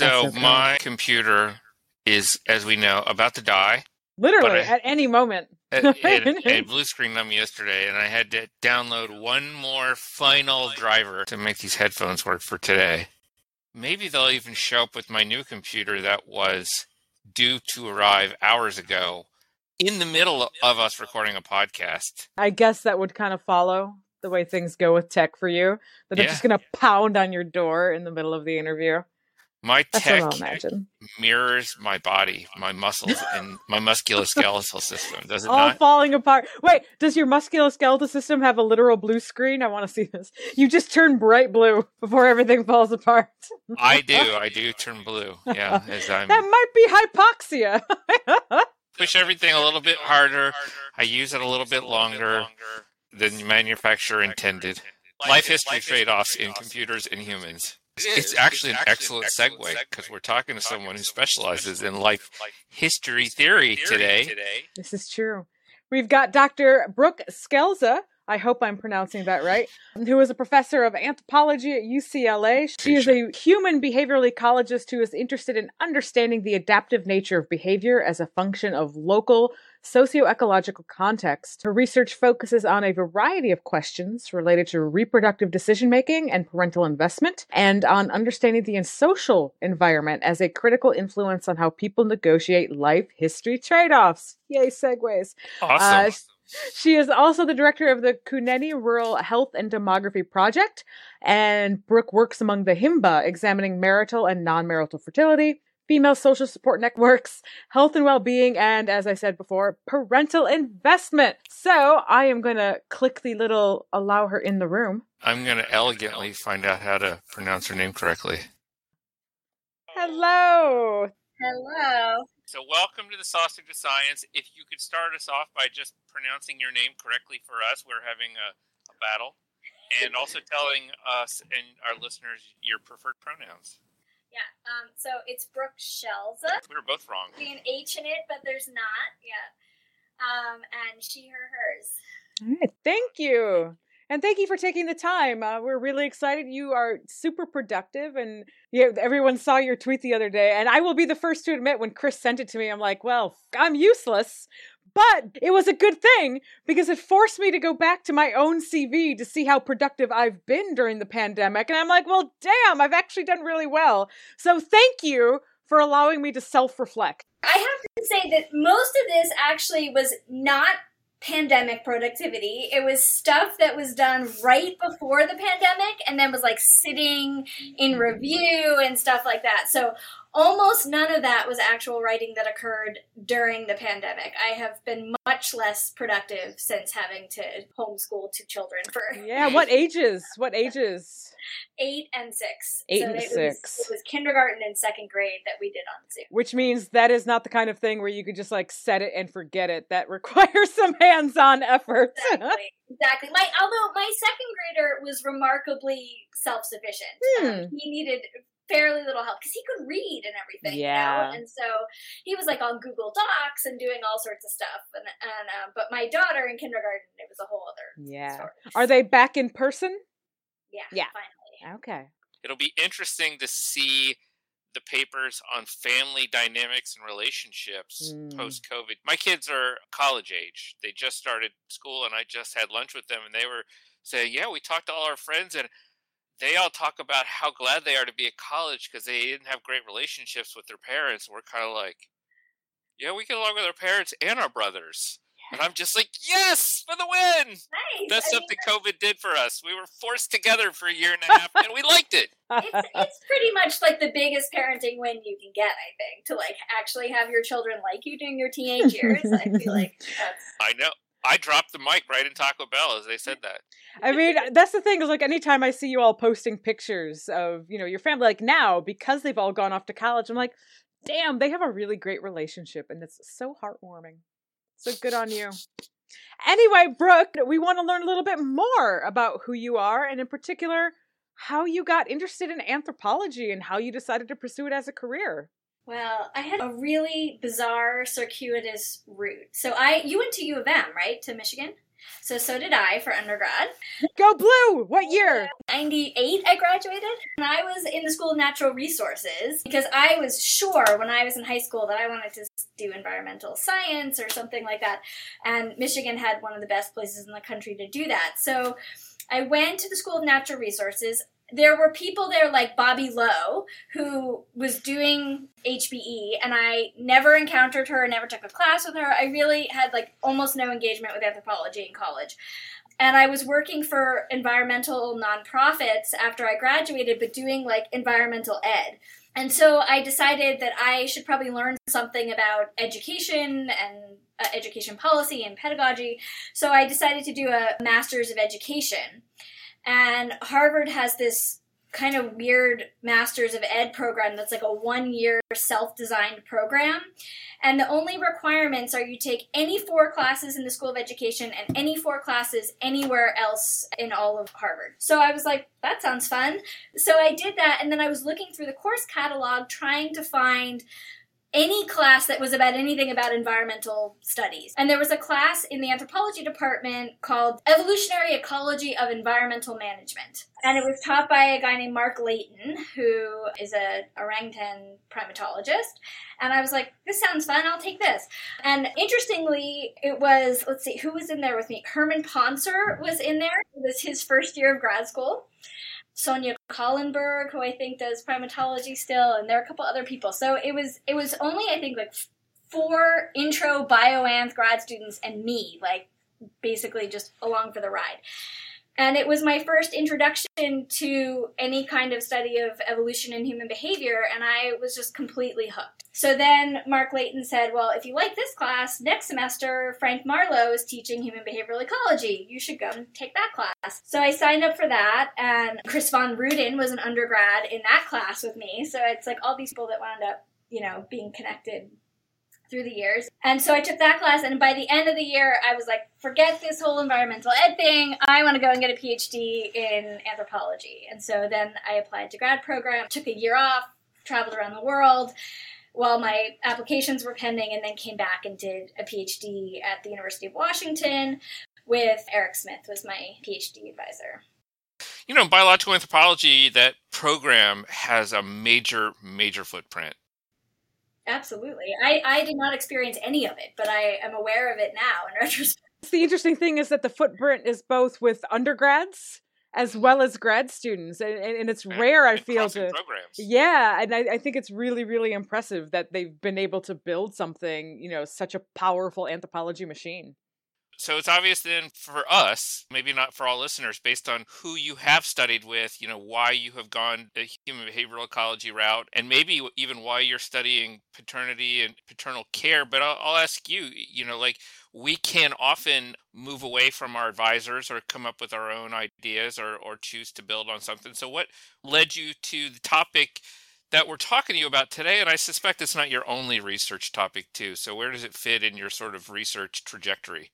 So my computer is, as we know, about to die. Literally I- at any moment. It, it, blue screened on me yesterday, and I had to download one more final driver to make these headphones work for today. Maybe they'll even show up with my new computer that was due to arrive hours ago in the middle of us recording a podcast. I guess that would kind of follow the way things go with tech for you. That they're just going to pound on your door in the middle of the interview. My That's tech what I'll imagine. mirrors my body, my muscles, and my musculoskeletal system. Does it All not? falling apart. Wait, does your musculoskeletal system have a literal blue screen? I want to see this. You just turn bright blue before everything falls apart. I do. I do turn blue. Yeah, as I'm That might be hypoxia. push everything a little bit harder. I use it a little bit longer than the manufacturer intended. Life history trade-offs in computers and humans. It's actually an excellent segue because we're talking to someone who specializes in life history theory today. This is true. We've got Dr. Brooke Scelza. I hope I'm pronouncing that right. Who is a professor of anthropology at UCLA. She is a human behavioral ecologist who is interested in understanding the adaptive nature of behavior as a function of local socio-ecological context. Her research focuses on a variety of questions related to reproductive decision making and parental investment, and on understanding the social environment as a critical influence on how people negotiate life history trade-offs. Yay, segues. Awesome. Uh, she is also the director of the Kunene Rural Health and Demography Project, and Brooke works among the HIMBA, examining marital and non-marital fertility, female social support networks, health and well-being, and as I said before, parental investment. So I am going to click the little allow her in the room. I'm going to elegantly find out how to pronounce her name correctly. Hello. Hello. So, welcome to the Sausage of Science. If you could start us off by just pronouncing your name correctly for us, we're having a, a battle, and also telling us and our listeners your preferred pronouns. Yeah. Um. So it's Brooke Scelza. We were both wrong. Be an H in it, but there's not. Yeah. Um. And she, her, hers. All right, thank you. And thank you for taking the time. Uh, we're really excited. You are super productive, and yeah, everyone saw your tweet the other day. And I will be the first to admit, when Chris sent it to me, I'm like, "Well, I'm useless," but it was a good thing because it forced me to go back to my own CV to see how productive I've been during the pandemic. And I'm like, "Well, damn, I've actually done really well." So thank you for allowing me to self-reflect. I have to say that most of this actually was not pandemic productivity. It was stuff that was done right before the pandemic and then was like sitting in review and stuff like that. So almost none of that was actual writing that occurred during the pandemic. I have been much less productive since having to homeschool two children for Yeah, what ages? What ages? eight and six. Eight so and it was- six. it was kindergarten and second grade that we did on Zoom. which means that is not the kind of thing where you could just like set it and forget it. That requires some hands-on effort. Exactly. exactly. My although my second grader was remarkably self-sufficient. Hmm. Um, he needed fairly little help because he could read and everything. You Yeah. know? And so he was like on Google Docs and doing all sorts of stuff. And and uh, but my daughter in kindergarten, it was a whole other yeah. story. Are they back in person? Yeah. Yeah. Finally. Okay. It'll be interesting to see the papers on family dynamics and relationships Mm. post COVID. My kids are college age. They just started school, and I just had lunch with them, and they were saying, Yeah, we talked to all our friends, and they all talk about how glad they are to be at college because they didn't have great relationships with their parents. We're kind of like, Yeah, we get along with our parents and our brothers. And I'm just like, Yes, for the win! Nice. That's I mean, something COVID did for us. We were forced together for a year and a half, and we liked it. it's, it's pretty much like the biggest parenting win you can get, I think, to like actually have your children like you during your teenage years. I feel like that's I know. I dropped the mic right in Taco Bell as they said that. I mean, that's the thing is like anytime I see you all posting pictures of, you know, your family like now because they've all gone off to college, I'm like, "Damn, they have a really great relationship and it's so heartwarming." So good on you. Anyway, Brooke, we want to learn a little bit more about who you are and in particular how you got interested in anthropology and how you decided to pursue it as a career. Well, I had a really bizarre, circuitous route. So I, you went to U of M, right, to Michigan? So so did I for undergrad. Go blue! What year? 98 I graduated. And I was in the School of Natural Resources because I was sure when I was in high school that I wanted to do environmental science or something like that. And Michigan had one of the best places in the country to do that. So I went to the School of Natural Resources there were people there like Bobbi Low, who was doing HBE, and I never encountered her, never took a class with her. I really had like almost no engagement with anthropology in college. And I was working for environmental nonprofits after I graduated, but doing like environmental ed. And so I decided that I should probably learn something about education and uh, education policy and pedagogy. So I decided to do a master's of education. And Harvard has this kind of weird Masters of Ed program that's like a one year self designed program. And the only requirements are you take any four classes in the School of Education and any four classes anywhere else in all of Harvard. So I was like, that sounds fun. So I did that. And then I was looking through the course catalog trying to find any class that was about anything about environmental studies. And there was a class in the anthropology department called Evolutionary Ecology of Environmental Management. And it was taught by a guy named Mark Leighton, who is a orangutan primatologist. And I was like, this sounds fun, I'll take this. And interestingly, it was, let's see, who was in there with me? Herman Pontzer was in there. It was his first year of grad school. Sonya Kahlenberg, who I think does primatology still, and there are a couple other people. So it was it was only I think like four intro bioanth grad students and me, like basically just along for the ride. And it was my first introduction to any kind of study of evolution and human behavior, and I was just completely hooked. So then Mark Leighton said, Well, if you like this class, next semester Frank Marlowe is teaching human behavioral ecology. You should go and take that class. So I signed up for that, and Chris von Rueden was an undergrad in that class with me. So it's like all these people that wound up, you know, being connected through the years. And so I took that class, and by the end of the year, I was like, forget this whole environmental ed thing. I want to go and get a PhD in anthropology. And so then I applied to grad program, took a year off, traveled around the world while my applications were pending, and then came back and did a PhD at the University of Washington with Eric Smith was my PhD advisor. You know, biological anthropology, that program has a major, major footprint. Absolutely. I, I did not experience any of it, but I am aware of it now in retrospect. The interesting thing is that the footprint is both with undergrads as well as grad students, and, and, and it's and, rare. I feel to programs. yeah, and I, I think it's really really impressive that they've been able to build something you know such a powerful anthropology machine. So it's obvious then for us, maybe not for all listeners, based on who you have studied with, you know, why you have gone the human behavioral ecology route, and maybe even why you're studying paternity and paternal care. But I'll, I'll ask you, you know, like we can often move away from our advisors or come up with our own ideas or, or choose to build on something. So, what led you to the topic? that we're talking to you about today and i suspect it's not your only research topic too so where does it fit in your sort of research trajectory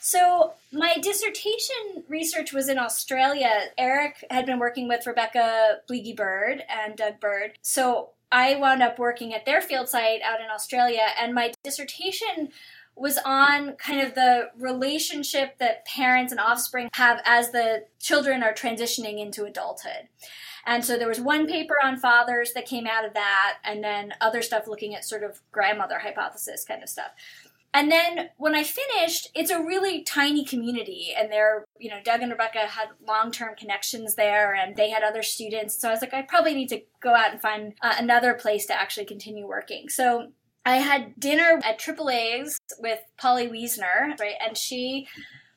so, my dissertation research was in Australia. Eric had been working with Rebecca Bliege Bird and Doug Bird. So, I wound up working at their field site out in Australia, and my dissertation was on kind of the relationship that parents and offspring have as the children are transitioning into adulthood. And so there was one paper on fathers that came out of that, and then other stuff looking at sort of grandmother hypothesis kind of stuff. And then when I finished, it's a really tiny community, and they're, you know, Doug and Rebecca had long term connections there, and they had other students. So I was like, I probably need to go out and find uh, another place to actually continue working. So I had dinner at Triple A's with Polly Wiessner, right? And she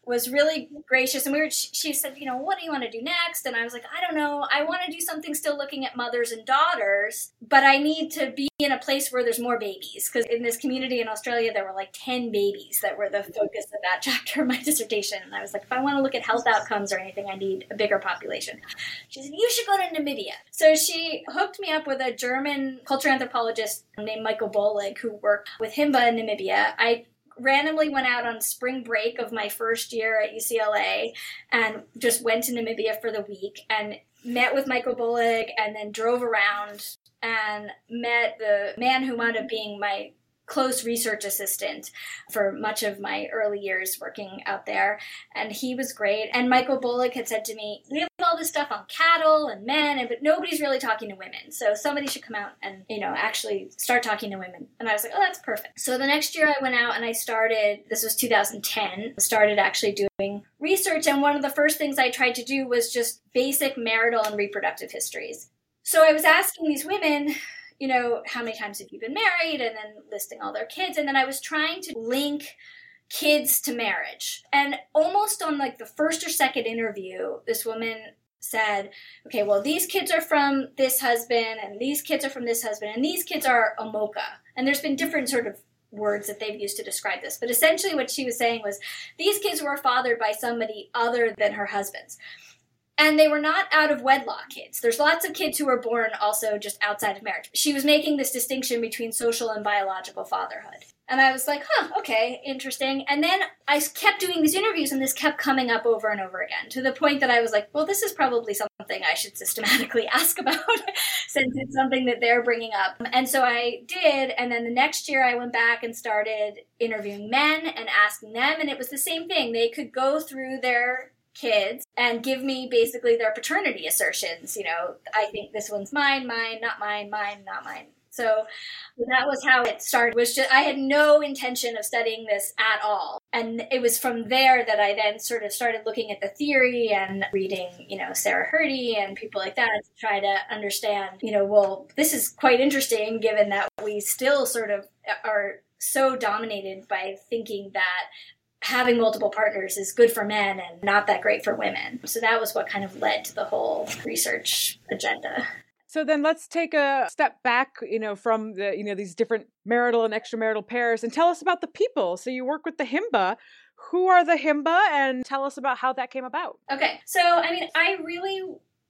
was really gracious and we were she said you know what do you want to do next? And i was like i don't know. I want to do something still looking at mothers and daughters but i need to be in a place where there's more babies. Because in this community in australia there were like 10 babies that were the focus of that chapter of my dissertation and i was like if i want to look at health outcomes or anything i need a bigger population. She said you should go to namibia. So she hooked me up with a german culture anthropologist named michael bollig who worked with himba in namibia. I randomly went out on spring break of my first year at UCLA and just went to Namibia for the week and met with Michael Bollig and then drove around and met the man who wound up being my close research assistant for much of my early years working out there. And he was great. And Michael Bollig had said to me, We have all this stuff on cattle and men, and but nobody's really talking to women. So somebody should come out and, you know, actually start talking to women. And I was like, Oh, that's perfect. So the next year I went out and I started, this was 2010, started actually doing research. And one of the first things I tried to do was just basic marital and reproductive histories. So I was asking these women, you know, how many times have you been married? And then listing all their kids. And then I was trying to link kids to marriage. And almost on like the first or second interview, this woman said, okay, well, these kids are from this husband, and these kids are from this husband, and these kids are omoka. And there's been different sort of words that they've used to describe this. But essentially, what she was saying was these kids were fathered by somebody other than her husband's and they were not out of wedlock kids. There's lots of kids who were born also just outside of marriage. She was making this distinction between social and biological fatherhood. And I was like, huh, okay, interesting. And then I kept doing these interviews, and this kept coming up over and over again to the point that I was like, well, this is probably something I should systematically ask about since it's something that they're bringing up. And so I did. And then the next year, I went back and started interviewing men and asking them. And it was the same thing. They could go through their kids and give me basically their paternity assertions. You know, I think this one's mine, mine, not mine, mine, not mine. So that was how it started. Was just I had no intention of studying this at all. And it was from there that I then sort of started looking at the theory and reading, you know, Sarah Hrdy and people like that to try to understand, you know, well, this is quite interesting given that we still sort of are so dominated by thinking that having multiple partners is good for men and not that great for women. So that was what kind of led to the whole research agenda. So then let's take a step back, you know, from the, you know, these different marital and extramarital pairs and tell us about the people. So you work with the Himba. Who are the Himba and tell us about how that came about? Okay. So, I mean, I really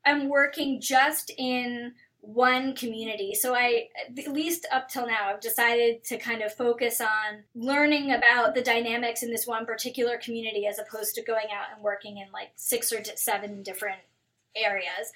am working just in one community. So I, at least up till now, I've decided to kind of focus on learning about the dynamics in this one particular community as opposed to going out and working in like six or seven different areas.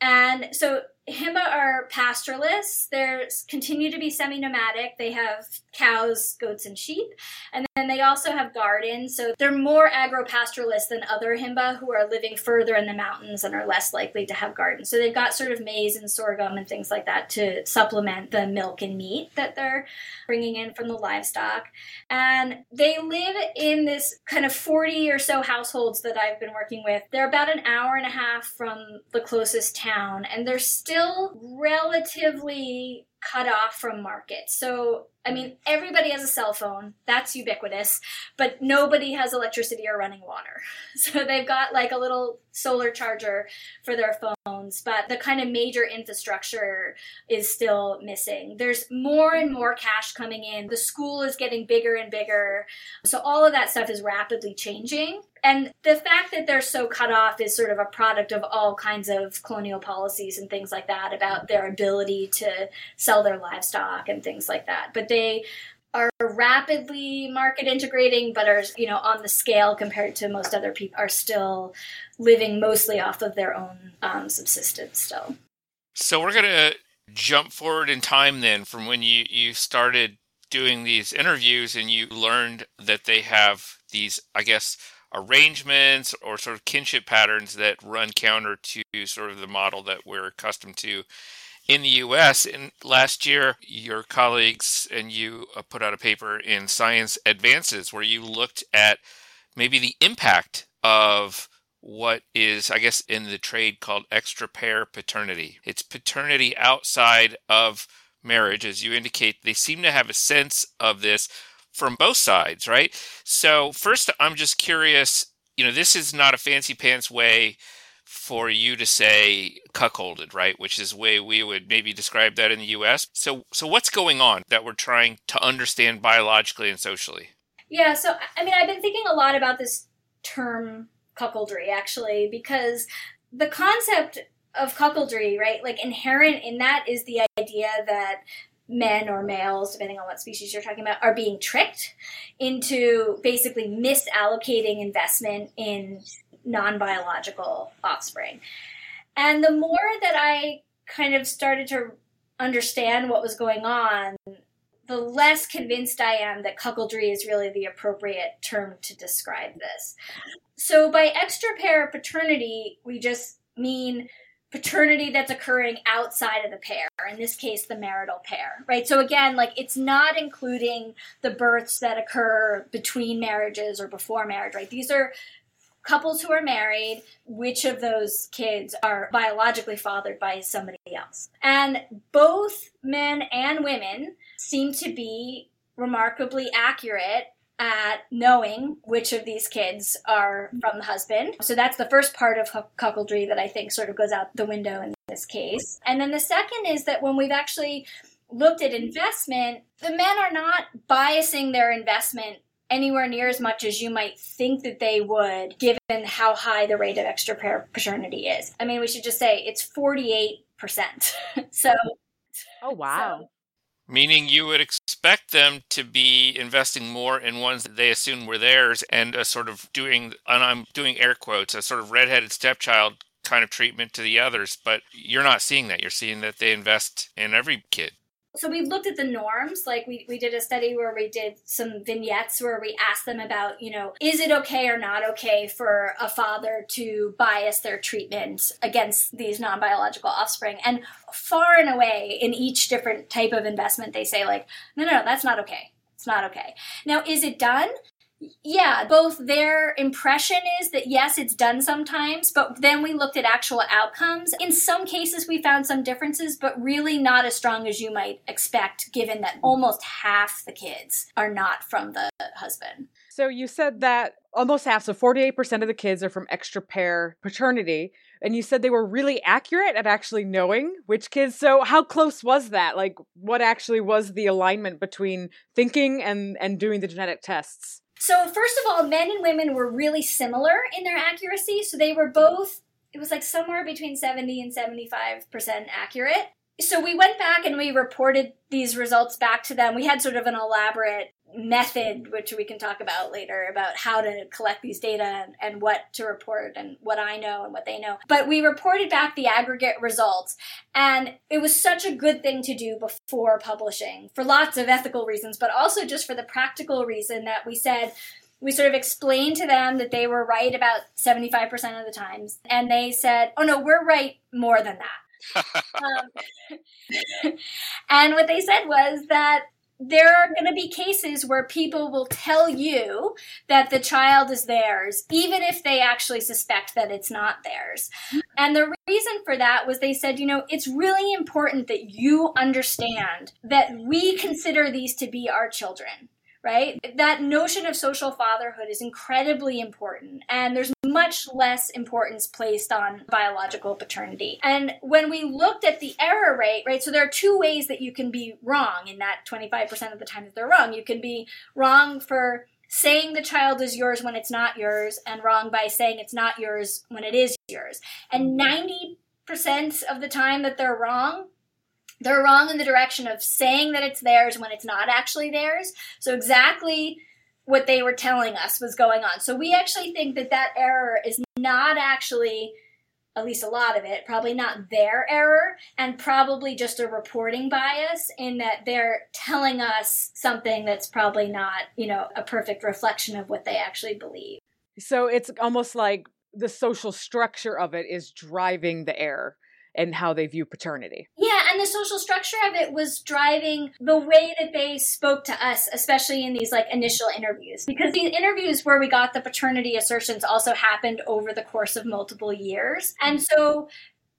And so Himba are pastoralists. They continue to be semi-nomadic. They have cows, goats, and sheep, and then they also have gardens. So they're more agro-pastoralists than other Himba who are living further in the mountains and are less likely to have gardens. So they've got sort of maize and sorghum and things like that to supplement the milk and meat that they're bringing in from the livestock. And they live in this kind of 40 or so households that I've been working with. They're about an hour and a half from the closest town, and they're still still relatively cut off from markets. So, I mean, everybody has a cell phone, that's ubiquitous, but nobody has electricity or running water. So they've got like a little solar charger for their phones, but the kind of major infrastructure is still missing. There's more and more cash coming in. The school is getting bigger and bigger. So all of that stuff is rapidly changing. And the fact that they're so cut off is sort of a product of all kinds of colonial policies and things like that about their ability to sell their livestock and things like that. But they are rapidly market integrating, but are you know on the scale compared to most other people are still living mostly off of their own um, subsistence still. So we're gonna jump forward in time then from when you you started doing these interviews and you learned that they have these I guess arrangements or sort of kinship patterns that run counter to sort of the model that we're accustomed to in the US. And last year, your colleagues and you uh, put out a paper in Science Advances where you looked at maybe the impact of what is, I guess, in the trade called extra pair paternity. It's paternity outside of marriage, as you indicate. They seem to have a sense of this from both sides, right? So, first, I'm just curious you know, this is not a fancy pants way for you to say cuckolded, right? Which is the way we would maybe describe that in the US. So so what's going on that we're trying to understand biologically and socially? Yeah, so I mean I've been thinking a lot about this term cuckoldry actually because the concept of cuckoldry, right? Like inherent in that is the idea that men or males, depending on what species you're talking about, are being tricked into basically misallocating investment in non biological offspring. And the more that I kind of started to understand what was going on, the less convinced I am that cuckoldry is really the appropriate term to describe this. So, by extra pair paternity, we just mean paternity that's occurring outside of the pair, in this case, the marital pair, right? So, again, like it's not including the births that occur between marriages or before marriage, right? These are couples who are married, which of those kids are biologically fathered by somebody else. And both men and women seem to be remarkably accurate at knowing which of these kids are from the husband. So that's the first part of cuckoldry that I think sort of goes out the window in this case. And then the second is that when we've actually looked at investment, the men are not biasing their investment anywhere near as much as you might think that they would given how high the rate of extra pair paternity is. I mean, we should just say it's 48%. so Oh wow. So, Meaning you would expect them to be investing more in ones that they assume were theirs and a sort of doing, and I'm doing air quotes, a sort of redheaded stepchild kind of treatment to the others. But you're not seeing that. You're seeing that they invest in every kid so we looked at the norms like we, we did a study where we did some vignettes where we asked them about you know is it okay or not okay for a father to bias their treatment against these non-biological offspring? And far and away in each different type of investment they say like no no, no that's not okay. It's not okay. Now is it done yeah, both their impression is that yes, it's done sometimes, but then we looked at actual outcomes. In some cases, we found some differences, but really not as strong as you might expect, given that almost half the kids are not from the husband. So you said that almost half, so 48% of the kids are from extra pair paternity. And you said they were really accurate at actually knowing which kids. So how close was that? Like what actually was the alignment between thinking and, and doing the genetic tests? So, first of all, men and women were really similar in their accuracy. So, they were both, it was like somewhere between 70 and 75% accurate. So, we went back and we reported these results back to them. We had sort of an elaborate method, which we can talk about later, about how to collect these data and, and, what to report and what I know and what they know. But we reported back the aggregate results, and it was such a good thing to do before publishing for lots of ethical reasons, but also just for the practical reason that we said, we sort of explained to them that they were right about 75% of the times, and they said, oh no, we're right more than that. um, and what they said was that there are going to be cases where people will tell you that the child is theirs, even if they actually suspect that it's not theirs. And the reason for that was they said, you know, it's really important that you understand that we consider these to be our children right? That notion of social fatherhood is incredibly important, and there's much less importance placed on biological paternity. And when we looked at the error rate, right, so there are two ways that you can be wrong in that 25% of the time that they're wrong. You can be wrong for saying the child is yours when it's not yours, and wrong by saying it's not yours when it is yours. And 90% of the time that they're wrong, they're wrong in the direction of saying that it's theirs when it's not actually theirs. So exactly what they were telling us was going on. So we actually think that that error is not actually at least a lot of it, probably not their error, and probably just a reporting bias in that they're telling us something that's probably not, you know, a perfect reflection of what they actually believe. So it's almost like the social structure of it is driving the error and how they view paternity. Yeah, and the social structure of it was driving the way that they spoke to us, especially in these like initial interviews. Because these interviews where we got the paternity assertions also happened over the course of multiple years. And so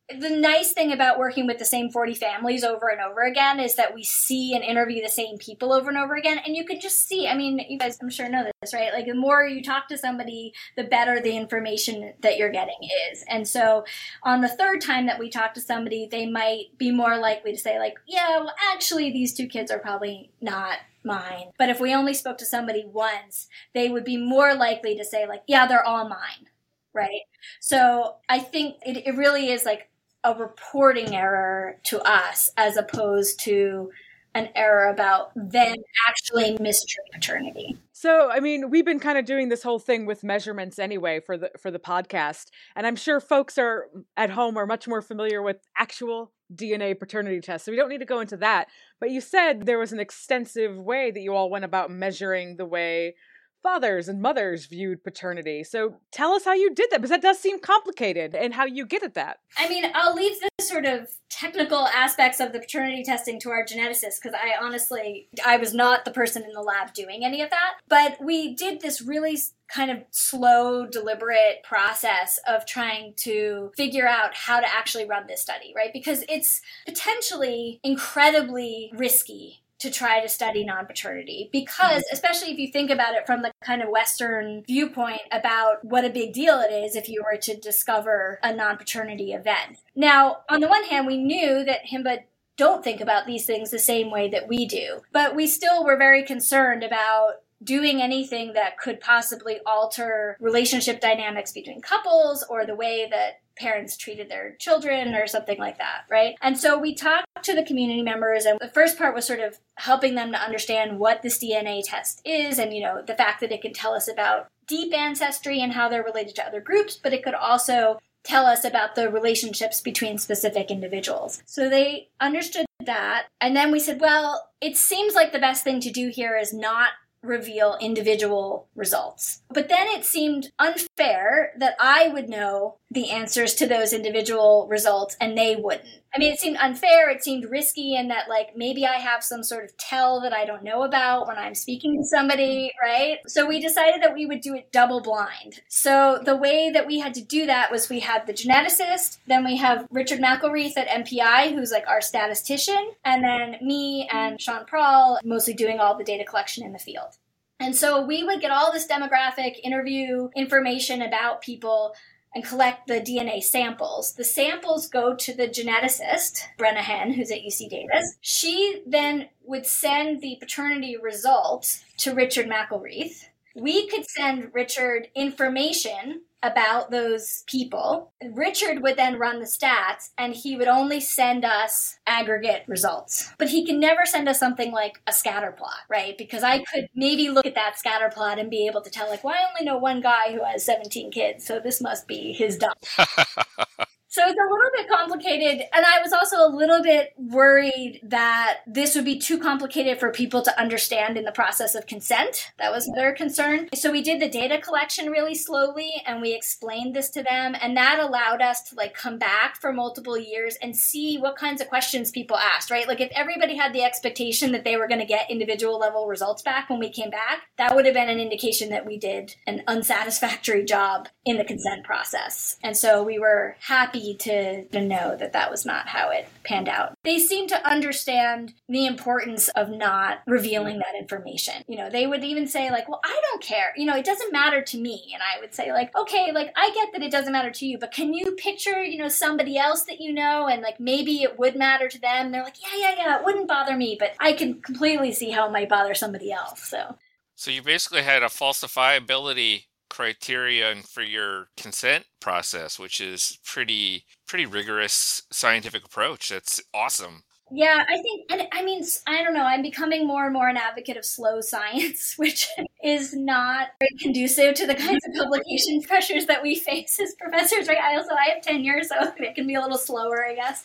the nice thing about working with the same 40 families over and over again is that we see and interview the same people over and over again and you can just see i mean you guys i'm sure know this right? Like the more you talk to somebody the better the information that you're getting is. And so on the third time that we talk to somebody they might be more likely to say like yeah well actually these two kids are probably not mine. But if we only spoke to somebody once they would be more likely to say like yeah they're all mine right? So i think it, it really is like a reporting error to us as opposed to an error about them actually mistreating paternity. So, I mean, we've been kind of doing this whole thing with measurements anyway for the for the podcast, and I'm sure folks are at home are much more familiar with actual DNA paternity test. So we don't need to go into that. But you said there was an extensive way that you all went about measuring the way fathers and mothers viewed paternity. So tell us how you did that because that does seem complicated and how you get at that. I mean, I'll leave the sort of technical aspects of the paternity testing to our geneticists because I honestly I was not the person in the lab doing any of that. But we did this really kind of slow, deliberate process of trying to figure out how to actually run this study, right? Because it's potentially incredibly risky to try to study non-paternity because mm-hmm. especially if you think about it from the kind of western viewpoint about what a big deal it is if you were to discover a non-paternity event now on the one hand we knew that himba don't think about these things the same way that we do but we still were very concerned about doing anything that could possibly alter relationship dynamics between couples or the way that parents treated their children or something like that, right? And so we talked to the community members and the first part was sort of helping them to understand what this DNA test is and you know the fact that it can tell us about deep ancestry and how they're related to other groups, but it could also tell us about the relationships between specific individuals. So they understood that. And then we said, well, it seems like the best thing to do here is not reveal individual results. But then it seemed unfair that I would know the answers to those individual results and they wouldn't. I mean, it seemed unfair, it seemed risky, and that, like, maybe I have some sort of tell that I don't know about when I'm speaking to somebody, right? So we decided that we would do it double blind. So the way that we had to do that was we had the geneticist, then we have Richard McElreath at MPI, who's like our statistician, and then me and Sean Prall, mostly doing all the data collection in the field. And so we would get all this demographic interview information about people and collect the DNA samples. The samples go to the geneticist, Brenna Henn, who's at UC Davis. She then would send the paternity results to Richard McElreath. We could send Richard information about those people. Richard would then run the stats and he would only send us aggregate results. But he can never send us something like a scatter plot, right? Because I could maybe look at that scatter plot and be able to tell, like, well, I only know one guy who has 17 kids, so this must be his dump. So it's a little bit complicated. And I was also a little bit worried that this would be too complicated for people to understand in the process of consent. That was their concern. So we did the data collection really slowly and we explained this to them. And that allowed us to like come back for multiple years and see what kinds of questions people asked, right? Like if everybody had the expectation that they were going to get individual level results back when we came back, that would have been an indication that we did an unsatisfactory job in the consent process. And so we were happy to, to know that that was not how it panned out. They seem to understand the importance of not revealing that information. You know, they would even say, like, well, I don't care. You know, it doesn't matter to me. And I would say, like, okay, like, I get that it doesn't matter to you, but can you picture, you know, somebody else that you know and, like, maybe it would matter to them? And they're like, yeah, yeah, yeah, it wouldn't bother me, but I can completely see how it might bother somebody else. So. So you basically had a falsifiability criterion for your consent process, which is pretty pretty rigorous scientific approach. That's awesome. Yeah, I think, and I mean, I don't know. I'm becoming more and more an advocate of slow science, which is not very conducive to the mm-hmm. kinds of publication pressures that we face as professors. Right? I also I have tenure, so it can be a little slower, I guess.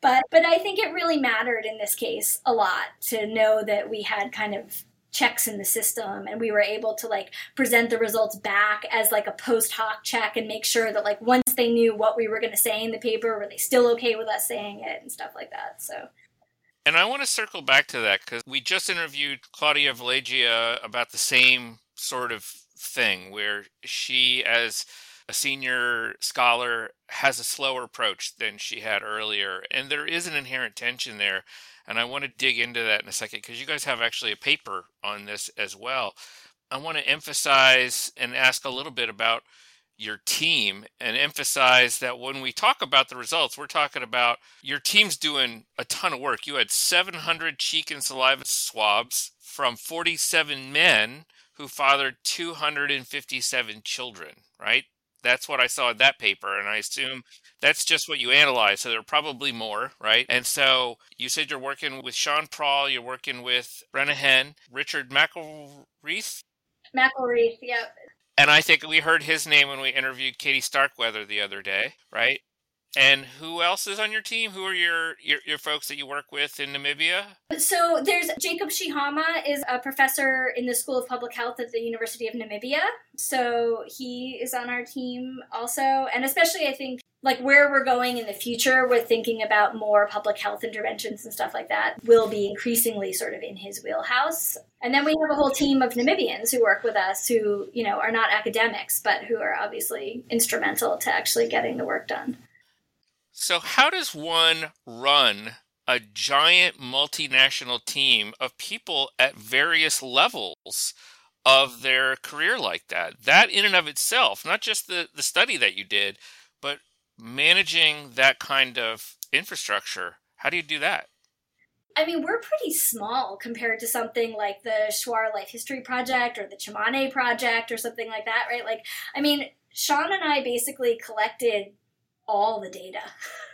But but I think it really mattered in this case a lot to know that we had kind of checks in the system and we were able to like present the results back as like a post hoc check and make sure that like once they knew what we were going to say in the paper were they still okay with us saying it and stuff like that so. And i want to circle back to that because we just interviewed claudia Valeggia about the same sort of thing where she as a senior scholar has a slower approach than she had earlier and there is an inherent tension there and I want to dig into that in a second because you guys have actually a paper on this as well. I want to emphasize and ask a little bit about your team and emphasize that when we talk about the results, we're talking about your team's doing a ton of work. You had 700 cheek and saliva swabs from 47 men who fathered 257 children, right? That's what I saw in that paper, and I assume that's just what you analyze. So there are probably more, right? And so you said you're working with Sean Prall, you're working with Brenna Richard McElreath. McElreath, yep. And I think we heard his name when we interviewed Katie Starkweather the other day, right? And who else is on your team? Who are your, your, your folks that you work with in Namibia? So there's Jacob Shihama is a professor in the School of Public Health at the University of Namibia. So he is on our team also, and especially I think like where we're going in the future we're thinking about more public health interventions and stuff like that will be increasingly sort of in his wheelhouse and then we have a whole team of namibians who work with us who you know are not academics but who are obviously instrumental to actually getting the work done so how does one run a giant multinational team of people at various levels of their career like that that in and of itself not just the, the study that you did but managing that kind of infrastructure, how do you do that? I mean, we're pretty small compared to something like the Shuar Life History Project or the Tsimane Project or something like that, right? Like, I mean, Sean and I basically collected all the data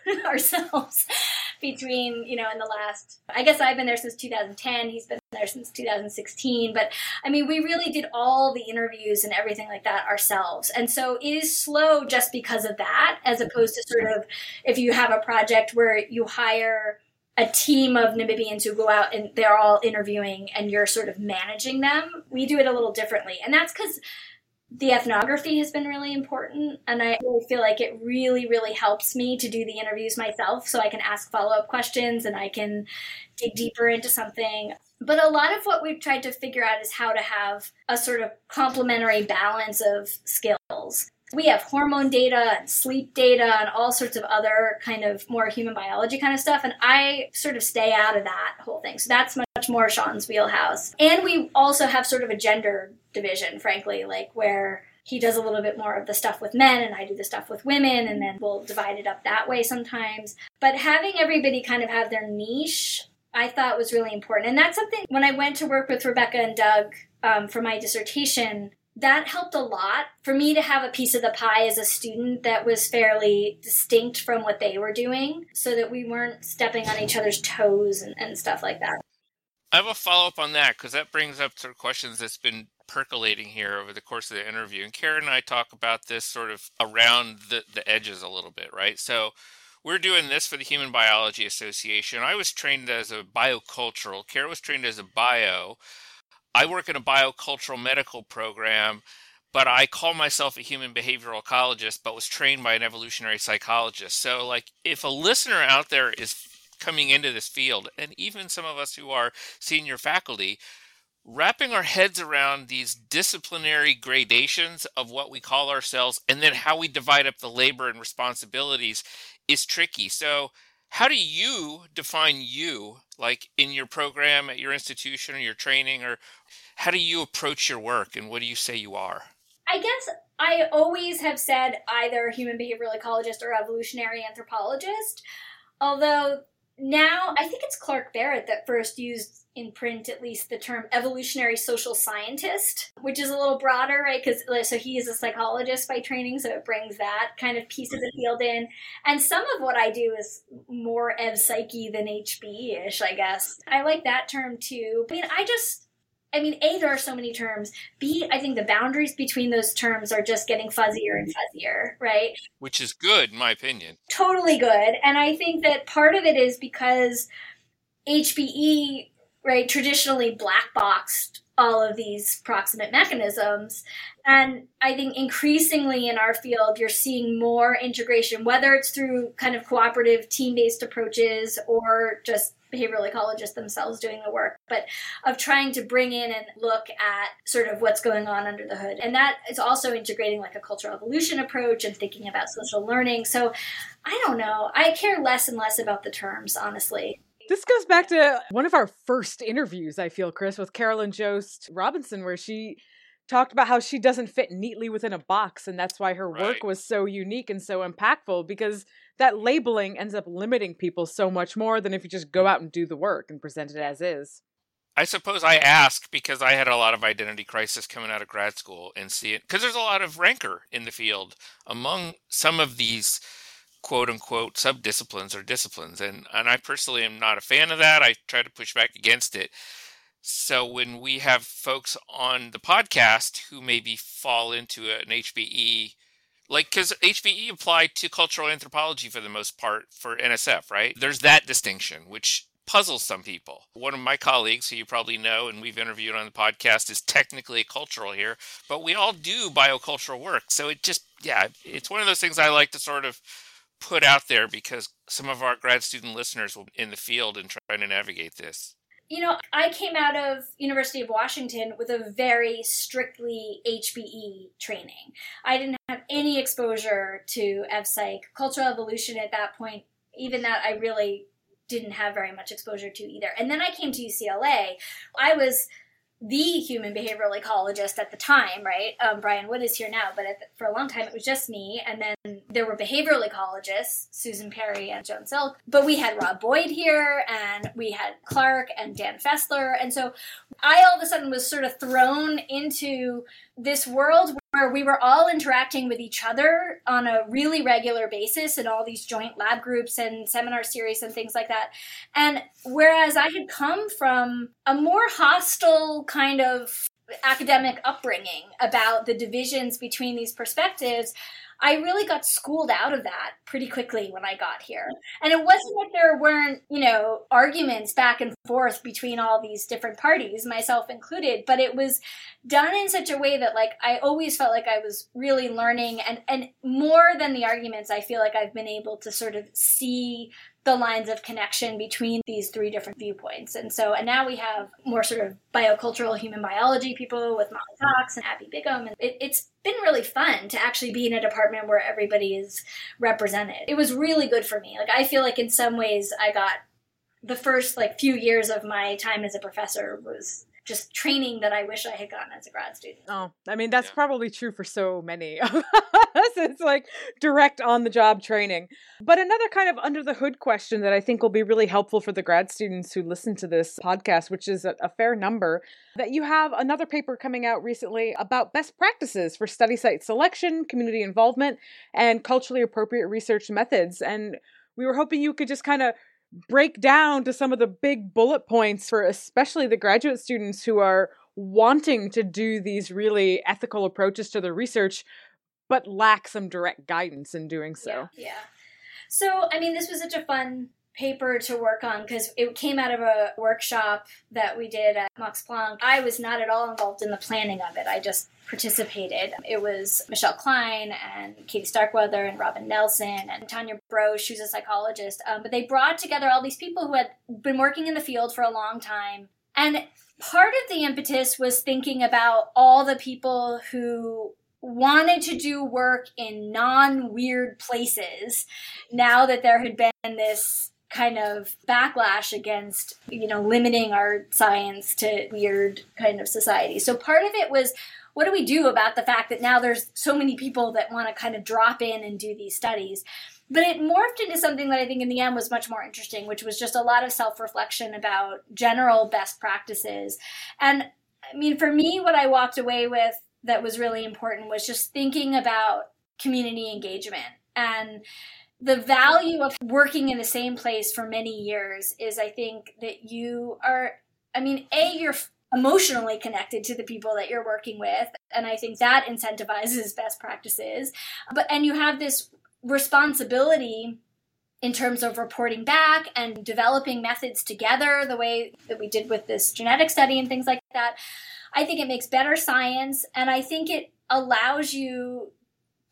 ourselves between, you know, in the last, I guess I've been there since 2010. He's been there since 2016. But I mean, we really did all the interviews and everything like that ourselves. And so it is slow just because of that, as opposed to sort of if you have a project where you hire a team of Namibians who go out and they're all interviewing and you're sort of managing them. We do it a little differently. And that's because the ethnography has been really important and i feel like it really really helps me to do the interviews myself so i can ask follow-up questions and i can dig deeper into something. But a lot of what we've tried to figure out is how to have a sort of complementary balance of skills we have hormone data and sleep data and all sorts of other kind of more human biology kind of stuff and i sort of stay out of that whole thing so that's much more sean's wheelhouse and we also have sort of a gender division frankly like where he does a little bit more of the stuff with men and I do the stuff with women and then we'll divide it up that way sometimes. But having everybody kind of have their niche I thought was really important. And that's something when I went to work with Rebecca and Doug um, for my dissertation, that helped a lot for me to have a piece of the pie as a student that was fairly distinct from what they were doing so that we weren't stepping on each other's toes and, and stuff like that. I have a follow up on that because that brings up sort of questions that's been percolating here over the course of the interview. And Karen and I talk about this sort of around the, the edges a little bit, right? So we're doing this for the Human Biology Association. I was trained as a biocultural, Karen was trained as a bio. I work in a biocultural medical program, but I call myself a human behavioral ecologist, but was trained by an evolutionary psychologist. So, like, if a listener out there is coming into this field, and even some of us who are senior faculty, wrapping our heads around these disciplinary gradations of what we call ourselves and then how we divide up the labor and responsibilities is tricky. So, how do you define you like in your program at your institution or your training or how do you approach your work and what do you say you are? I guess i always have said either human behavioral ecologist or evolutionary anthropologist although now I think it's Clark Barrett that first used in print at least the term evolutionary social scientist, which is a little broader, right? Because so he is a psychologist by training, so it brings that kind of piece of the field in. And some of what I do is more ev psyche than HB ish, I guess. I like that term too. I mean, I just I mean, A, there are so many terms. B, I think the boundaries between those terms are just getting fuzzier and fuzzier, right? Which is good, in my opinion. Totally good. And I think that part of it is because HBE, right, traditionally black boxed all of these proximate mechanisms. And I think increasingly in our field, you're seeing more integration, whether it's through kind of cooperative team based approaches or just behavioral ecologists themselves doing the work, but of trying to bring in and look at sort of what's going on under the hood. And that is also integrating like a cultural evolution approach and thinking about social learning. So I don't know. I care less and less about the terms, honestly. This goes back to one of our first interviews, I feel, Chris, with Carolyn Jost Robinson, where she talked about how she doesn't fit neatly within a box and that's why her right. work was so unique and so impactful because that labeling ends up limiting people so much more than if you just go out and do the work and present it as is. I suppose I ask because I had a lot of identity crisis coming out of grad school and see it because there's a lot of rancor in the field among some of these quote unquote subdisciplines or disciplines and and I personally am not a fan of that. I try to push back against it. So when we have folks on the podcast who maybe fall into an HBE Like, because HBE applied to cultural anthropology for the most part for NSF, right? There's that distinction, which puzzles some people. One of my colleagues, who you probably know and we've interviewed on the podcast, is technically cultural here, but we all do biocultural work. So it just, yeah, it's one of those things I like to sort of put out there because some of our grad student listeners will be in the field and trying to navigate this you know, I came out of University of Washington with a very strictly HBE training. I didn't have any exposure to EvPsych, cultural evolution at that point. Even that, I really didn't have very much exposure to either. And then I came to UCLA. I was the human behavioral ecologist at the time, right? Um, Brian Wood is here now, but the, for a long time it was just me. And then there were behavioral ecologists, Susan Perry and Joan Silk. But we had Rob Boyd here, and we had Clark and Dan Fessler. And so I all of a sudden was sort of thrown into this world where we were all interacting with each other on a really regular basis in all these joint lab groups and seminar series and things like that. And whereas I had come from a more hostile kind of academic upbringing about the divisions between these perspectives, I really got schooled out of that pretty quickly when I got here. And it wasn't that there weren't, you know, arguments back and forth between all these different parties, myself included, but it was done in such a way that like I always felt like I was really learning and and more than the arguments, I feel like I've been able to sort of see the lines of connection between these three different viewpoints. And so, and now we have more sort of biocultural human biology people with Molly Fox and Abby Bigham. And it, it's been really fun to actually be in a department where everybody is represented. It was really good for me. Like, I feel like in some ways I got the first like few years of my time as a professor was just training that I wish I had gotten as a grad student. Oh, I mean, that's yeah. probably true for so many of us. it's like direct on the job training. But another kind of under the hood question that I think will be really helpful for the grad students who listen to this podcast, which is a, a fair number, that you have another paper coming out recently about best practices for study site selection, community involvement, and culturally appropriate research methods. And we were hoping you could just kind of break down to some of the big bullet points for especially the graduate students who are wanting to do these really ethical approaches to their research but lack some direct guidance in doing so. Yeah. yeah. So, I mean, this was such a fun paper to work on because it came out of a workshop that we did at Max Planck. I was not at all involved in the planning of it. I just participated. It was Michelle Kline and Katie Starkweather and Robin Nelson and Tanya Broesch, who's a psychologist. Um, but they brought together all these people who had been working in the field for a long time. And part of the impetus was thinking about all the people who wanted to do work in non weird places now that there had been this kind of backlash against you know limiting our science to weird kind of society. So part of it was what do we do about the fact that now there's so many people that want to kind of drop in and do these studies? But it morphed into something that i think in the end was much more interesting which was just a lot of self-reflection about general best practices. And i mean for me what i walked away with that was really important was just thinking about community engagement and the value of working in the same place for many years is i think that you are i mean a you're emotionally connected to the people that you're working with and i think that incentivizes best practices but and you have this responsibility in terms of reporting back and developing methods together the way that we did with this genetic study and things like that. I think it makes better science and i think it allows you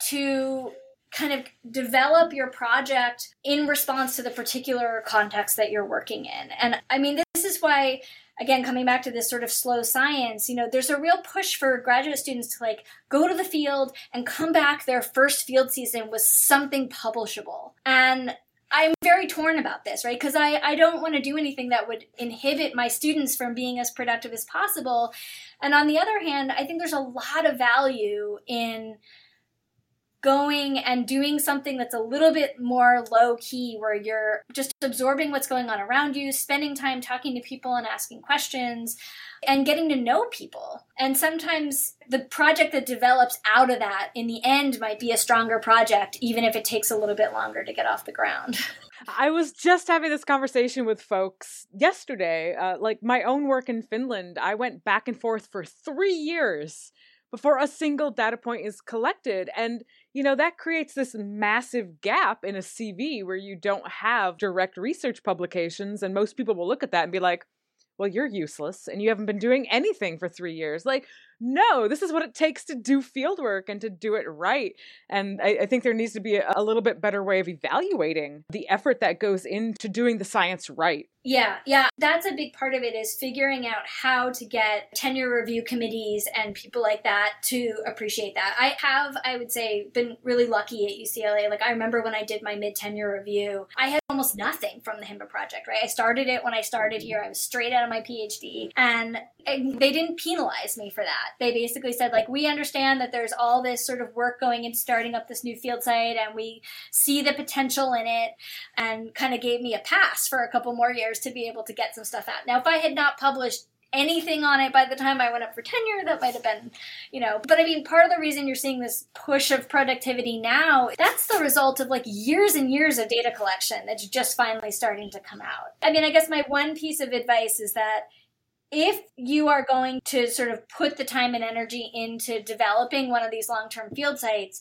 to kind of develop your project in response to the particular context that you're working in. And I mean, this is why, again, coming back to this sort of slow science, you know, there's a real push for graduate students to like go to the field and come back their first field season with something publishable. And I'm very torn about this, right? Because I, I don't want to do anything that would inhibit my students from being as productive as possible. And on the other hand, I think there's a lot of value in going and doing something that's a little bit more low key where you're just absorbing what's going on around you, spending time talking to people and asking questions and getting to know people. And sometimes the project that develops out of that in the end might be a stronger project, even if it takes a little bit longer to get off the ground. I was just having this conversation with folks yesterday. Uh, like my own work in Finland, I went back and forth for three years before a single data point is collected. And, you know, that creates this massive gap in a CV where you don't have direct research publications. And most people will look at that and be like, well, you're useless and you haven't been doing anything for three years. Like, no, this is what it takes to do field work and to do it right. And I, I think there needs to be a, a, little bit better way of evaluating the effort that goes into doing the science right. Yeah, yeah. That's a big part of it is figuring out how to get tenure review committees and people like that to appreciate that. I have, I would say, been really lucky at UCLA. Like, I remember when I did my mid tenure review, I had almost nothing from the HIMBA project, right? I started it when I started here. I was straight out of my PhD, and they didn't penalize me for that. They basically said, like, we understand that there's all this sort of work going into starting up this new field site, and we see the potential in it, and kind of gave me a pass for a couple more years to be able to get some stuff out. Now, if I had not published anything on it by the time I went up for tenure. That might have been, you know. But I mean, part of the reason you're seeing this push of productivity now, that's the result of like years and years of data collection that's just finally starting to come out. I mean, I guess my one piece of advice is that if you are going to sort of put the time and energy into developing one of these long term field sites,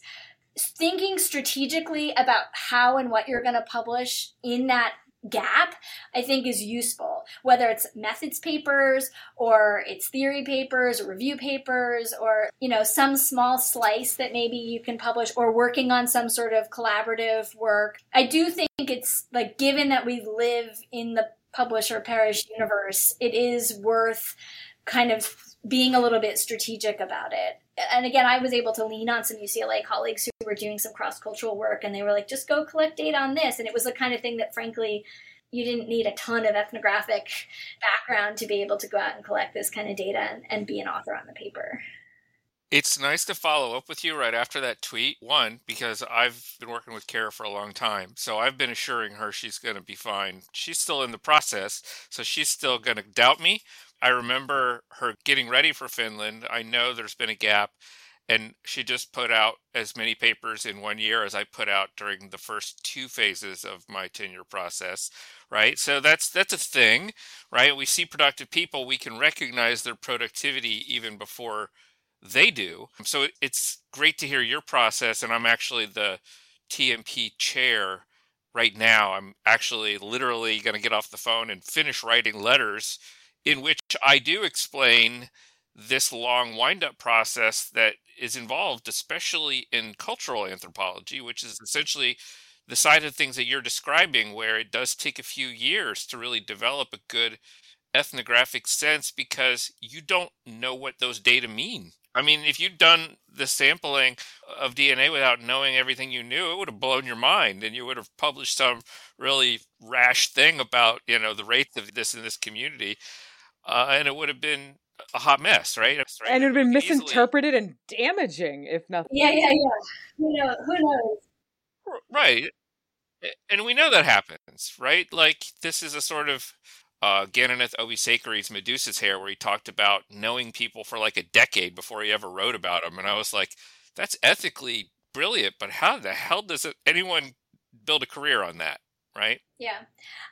thinking strategically about how and what you're going to publish in that gap i think is useful. Whether it's methods papers or it's theory papers or review papers or you know some small slice that maybe you can publish or working on some sort of collaborative work. I do think it's like given that we live in the publisher perish universe it is worth kind of being a little bit strategic about it and again, I was able to lean on some UCLA colleagues who were doing some cross cultural work, and they were like, just go collect data on this. And it was the kind of thing that, frankly, you didn't need a ton of ethnographic background to be able to go out and collect this kind of data and, and be an author on the paper. It's nice to follow up with you right after that tweet. One, because I've been working with Kara for a long time. So I've been assuring her she's going to be fine. She's still in the process. So she's still going to doubt me. I remember her getting ready for Finland. I know there's been a gap, and she just put out as many papers in one year as I put out during the first two phases of my tenure process. Right, so that's that's a thing, right? We see productive people, we can recognize their productivity even before they do. So it's great to hear your process, and I'm actually the T&P chair right now. I'm actually literally going to get off the phone and finish writing letters in which I do explain this long wind-up process that is involved, especially in cultural anthropology, which is essentially the side of things that you're describing, where it does take a few years to really develop a good ethnographic sense because you don't know what those data mean. I mean, if you'd done the sampling of DNA without knowing everything you knew, it would have blown your mind and you would have published some really rash thing about, you know, the rates of this in this community uh, and it would have been a hot mess, right? right? And it would have been misinterpreted easily... and damaging, if nothing. Yeah, yeah, yeah. Who knows? Who knows? Right, and we know that happens, right? Like this is a sort of uh, Gananath Obeyesekere's Medusa's Hair, where he talked about knowing people for like a decade before he ever wrote about them, and I was like, that's ethically brilliant, but how the hell does anyone build a career on that, right? Yeah.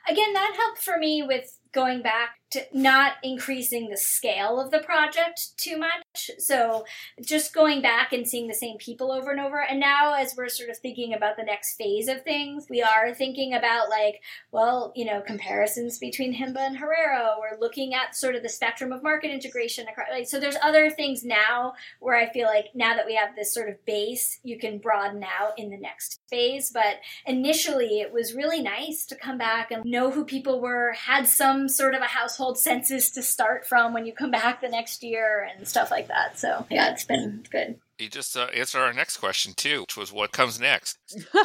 Again, that helped for me with going back to not increasing the scale of the project too much. So just going back and seeing the same people over and over. And now, as we're sort of thinking about the next phase of things, we are thinking about like, well, you know, comparisons between HIMBA and Herero. We're looking at sort of the spectrum of market integration. Like, so there's other things now where I feel like now that we have this sort of base, you can broaden out in the next phase. But initially, it was really nice to come back and know who people were, had some sort of a household census to start from when you come back the next year and stuff like that. So, yeah, it's been good. You just uh, answered our next question, too, which was what comes next.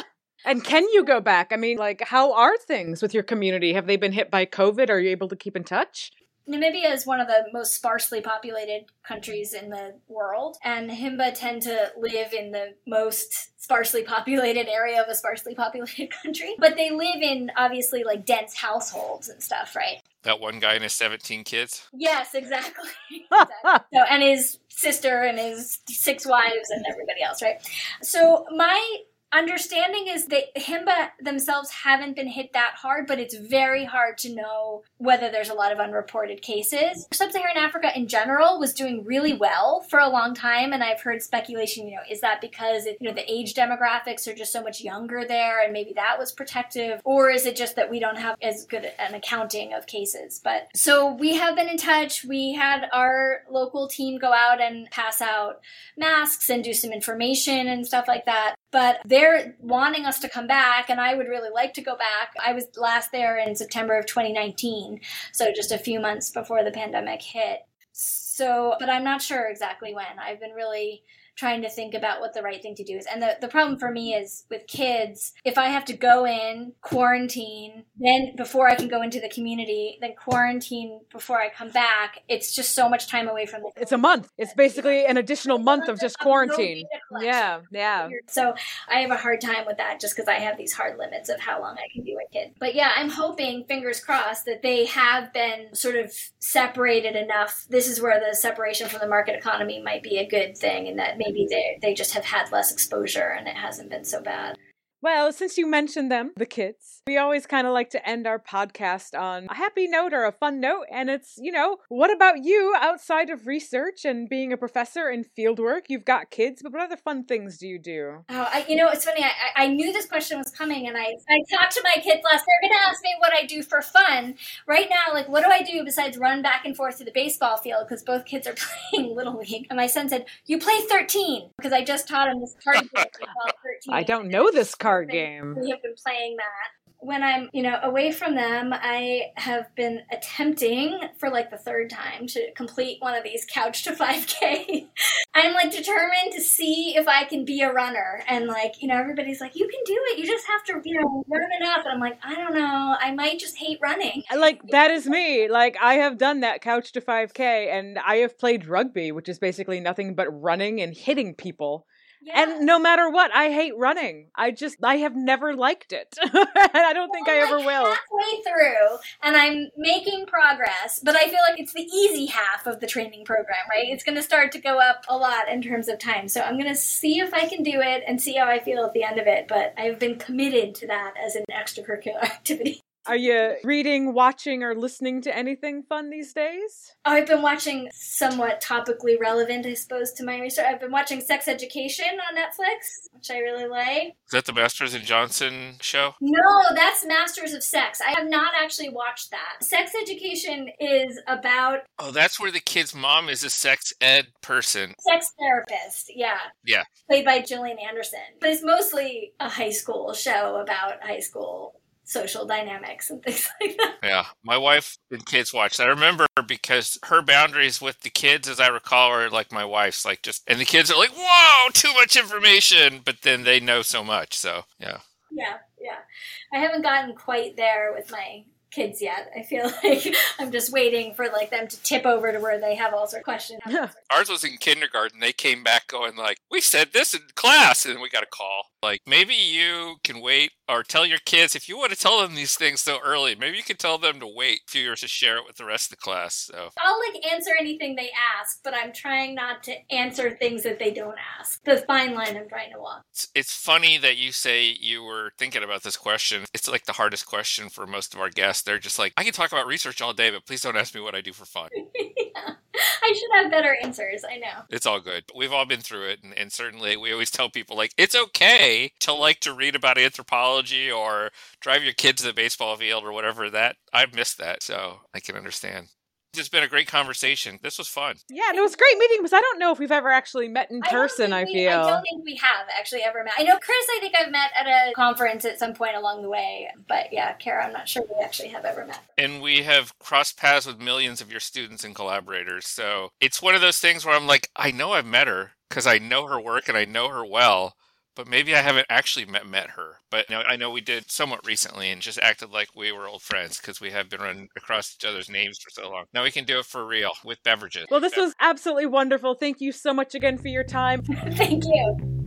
and can you go back? I mean, like, how are things with your community? Have they been hit by COVID? Are you able to keep in touch? Namibia is one of the most sparsely populated countries in the world, and Himba tend to live in the most sparsely populated area of a sparsely populated country. But they live in obviously like dense households and stuff, right? That one guy and his 17 kids? Yes, exactly. exactly. so, and his sister and his six wives and everybody else, right? So, my understanding is that Himba themselves haven't been hit that hard, but it's very hard to know whether there's a lot of unreported cases. Sub Saharan Africa in general was doing really well for a long time, and I've heard speculation, you know, is that because, it, you know, the age demographics are just so much younger there and maybe that was protective, or is it just that we don't have as good an accounting of cases? But so we have been in touch. We had our local team go out and pass out masks and do some information and stuff like that but they're wanting us to come back and i would really like to go back. I was last there in september of 2019 so just a few months before the pandemic hit. So but i'm not sure exactly when. I've been really trying to think about what the right thing to do is. And the, the problem for me is with kids, if I have to go in, quarantine, then before I can go into the community, then quarantine before I come back, it's just so much time away from the It's a month. It's basically an additional month of just quarantine. Yeah, yeah. So I have a hard time with that just because I have these hard limits of how long I can be with kids. But yeah, I'm hoping, fingers crossed, that they have been sort of separated enough. This is where the separation from the market economy might be a good thing and that maybe they, they just have had less exposure and it hasn't been so bad. Well, since you mentioned them, the kids, we always kind of like to end our podcast on a happy note or a fun note. And it's, you know, what about you outside of research and being a professor in fieldwork? You've got kids, but what other fun things do you do? Oh, I, you know, it's funny. I, I knew this question was coming, and I, I talked to my kids last. They're going to ask me what I do for fun. Right now, like, what do I do besides run back and forth to the baseball field? Because both kids are playing Little League. And my son said, You play 13, because I just taught him this card game 13. I don't know this card card game. We have been playing that when I'm, you know, away from them, I have been attempting for like the third time to complete one of these couch to 5K. I'm like determined to see if I can be a runner. And like, you know, everybody's like, you can do it. You just have to, you know, run enough. And I'm like, I don't know. I might just hate running. Like, that is me. Like, I have done that couch to 5K and I have played rugby, which is basically nothing but running and hitting people. Yeah. And no matter what, I hate running. I just I have never liked it. and I don't think well, I ever like will. Halfway through and I'm making progress, but I feel like it's the easy half of the training program, right? It's going to start to go up a lot in terms of time. So I'm going to see if I can do it and see how I feel at the end of it, but I've been committed to that as an extracurricular activity. Are you reading, watching, or listening to anything fun these days? Oh, I've been watching somewhat topically relevant, I suppose, to my research. I've been watching Sex Education on Netflix, which I really like. Is that the Masters and Johnson show? No, that's Masters of Sex. I have not actually watched that. Sex Education is about. Oh, that's where the kid's mom is a sex ed person. Sex therapist, yeah. Yeah. Played by Gillian Anderson. But it's mostly a high school show about high school social dynamics and things like that. Yeah, my wife and kids watch that. I remember because her boundaries with the kids, as I recall, are like my wife's, like just, and the kids are like, "Whoa, too much information," but then they know so much. So yeah. Yeah, yeah. I haven't gotten quite there with my kids yet. I feel like I'm just waiting for like them to tip over to where they have all sorts of questions. Ours was in kindergarten. They came back going like, "We said this in class," and we got a call. Like maybe you can wait or tell your kids if you want to tell them these things so early. Maybe you can tell them to wait a few years to share it with the rest of the class. So I'll like answer anything they ask, but I'm trying not to answer things that they don't ask. The fine line I'm trying to walk. It's, it's funny that you say you were thinking about this question. It's like the hardest question for most of our guests. They're just like, I can talk about research all day, but please don't ask me what I do for fun. yeah. I should have better answers. I know. It's all good. But We've all been through it, and, and certainly we always tell people like it's okay to like to read about anthropology or drive your kids to the baseball field or whatever. That I've missed that, so I can understand. It's been a great conversation. This was fun. Yeah, and it was great meeting because I don't know if we've ever actually met in person. I, I, feel. I don't think we have actually ever met. I know Chris. I think I've met at a conference at some point along the way, but yeah, Kara, I'm not sure we actually have ever met. And we have crossed paths with millions of your students and collaborators. So it's one of those things where I'm like, I know I've met her because I know her work and I know her well but maybe I haven't actually met met her. But you know, I know we did somewhat recently and just acted like we were old friends because we have been running across each other's names for so long. Now we can do it for real with beverages. Well, this was absolutely wonderful. Thank you so much again for your time. Thank you.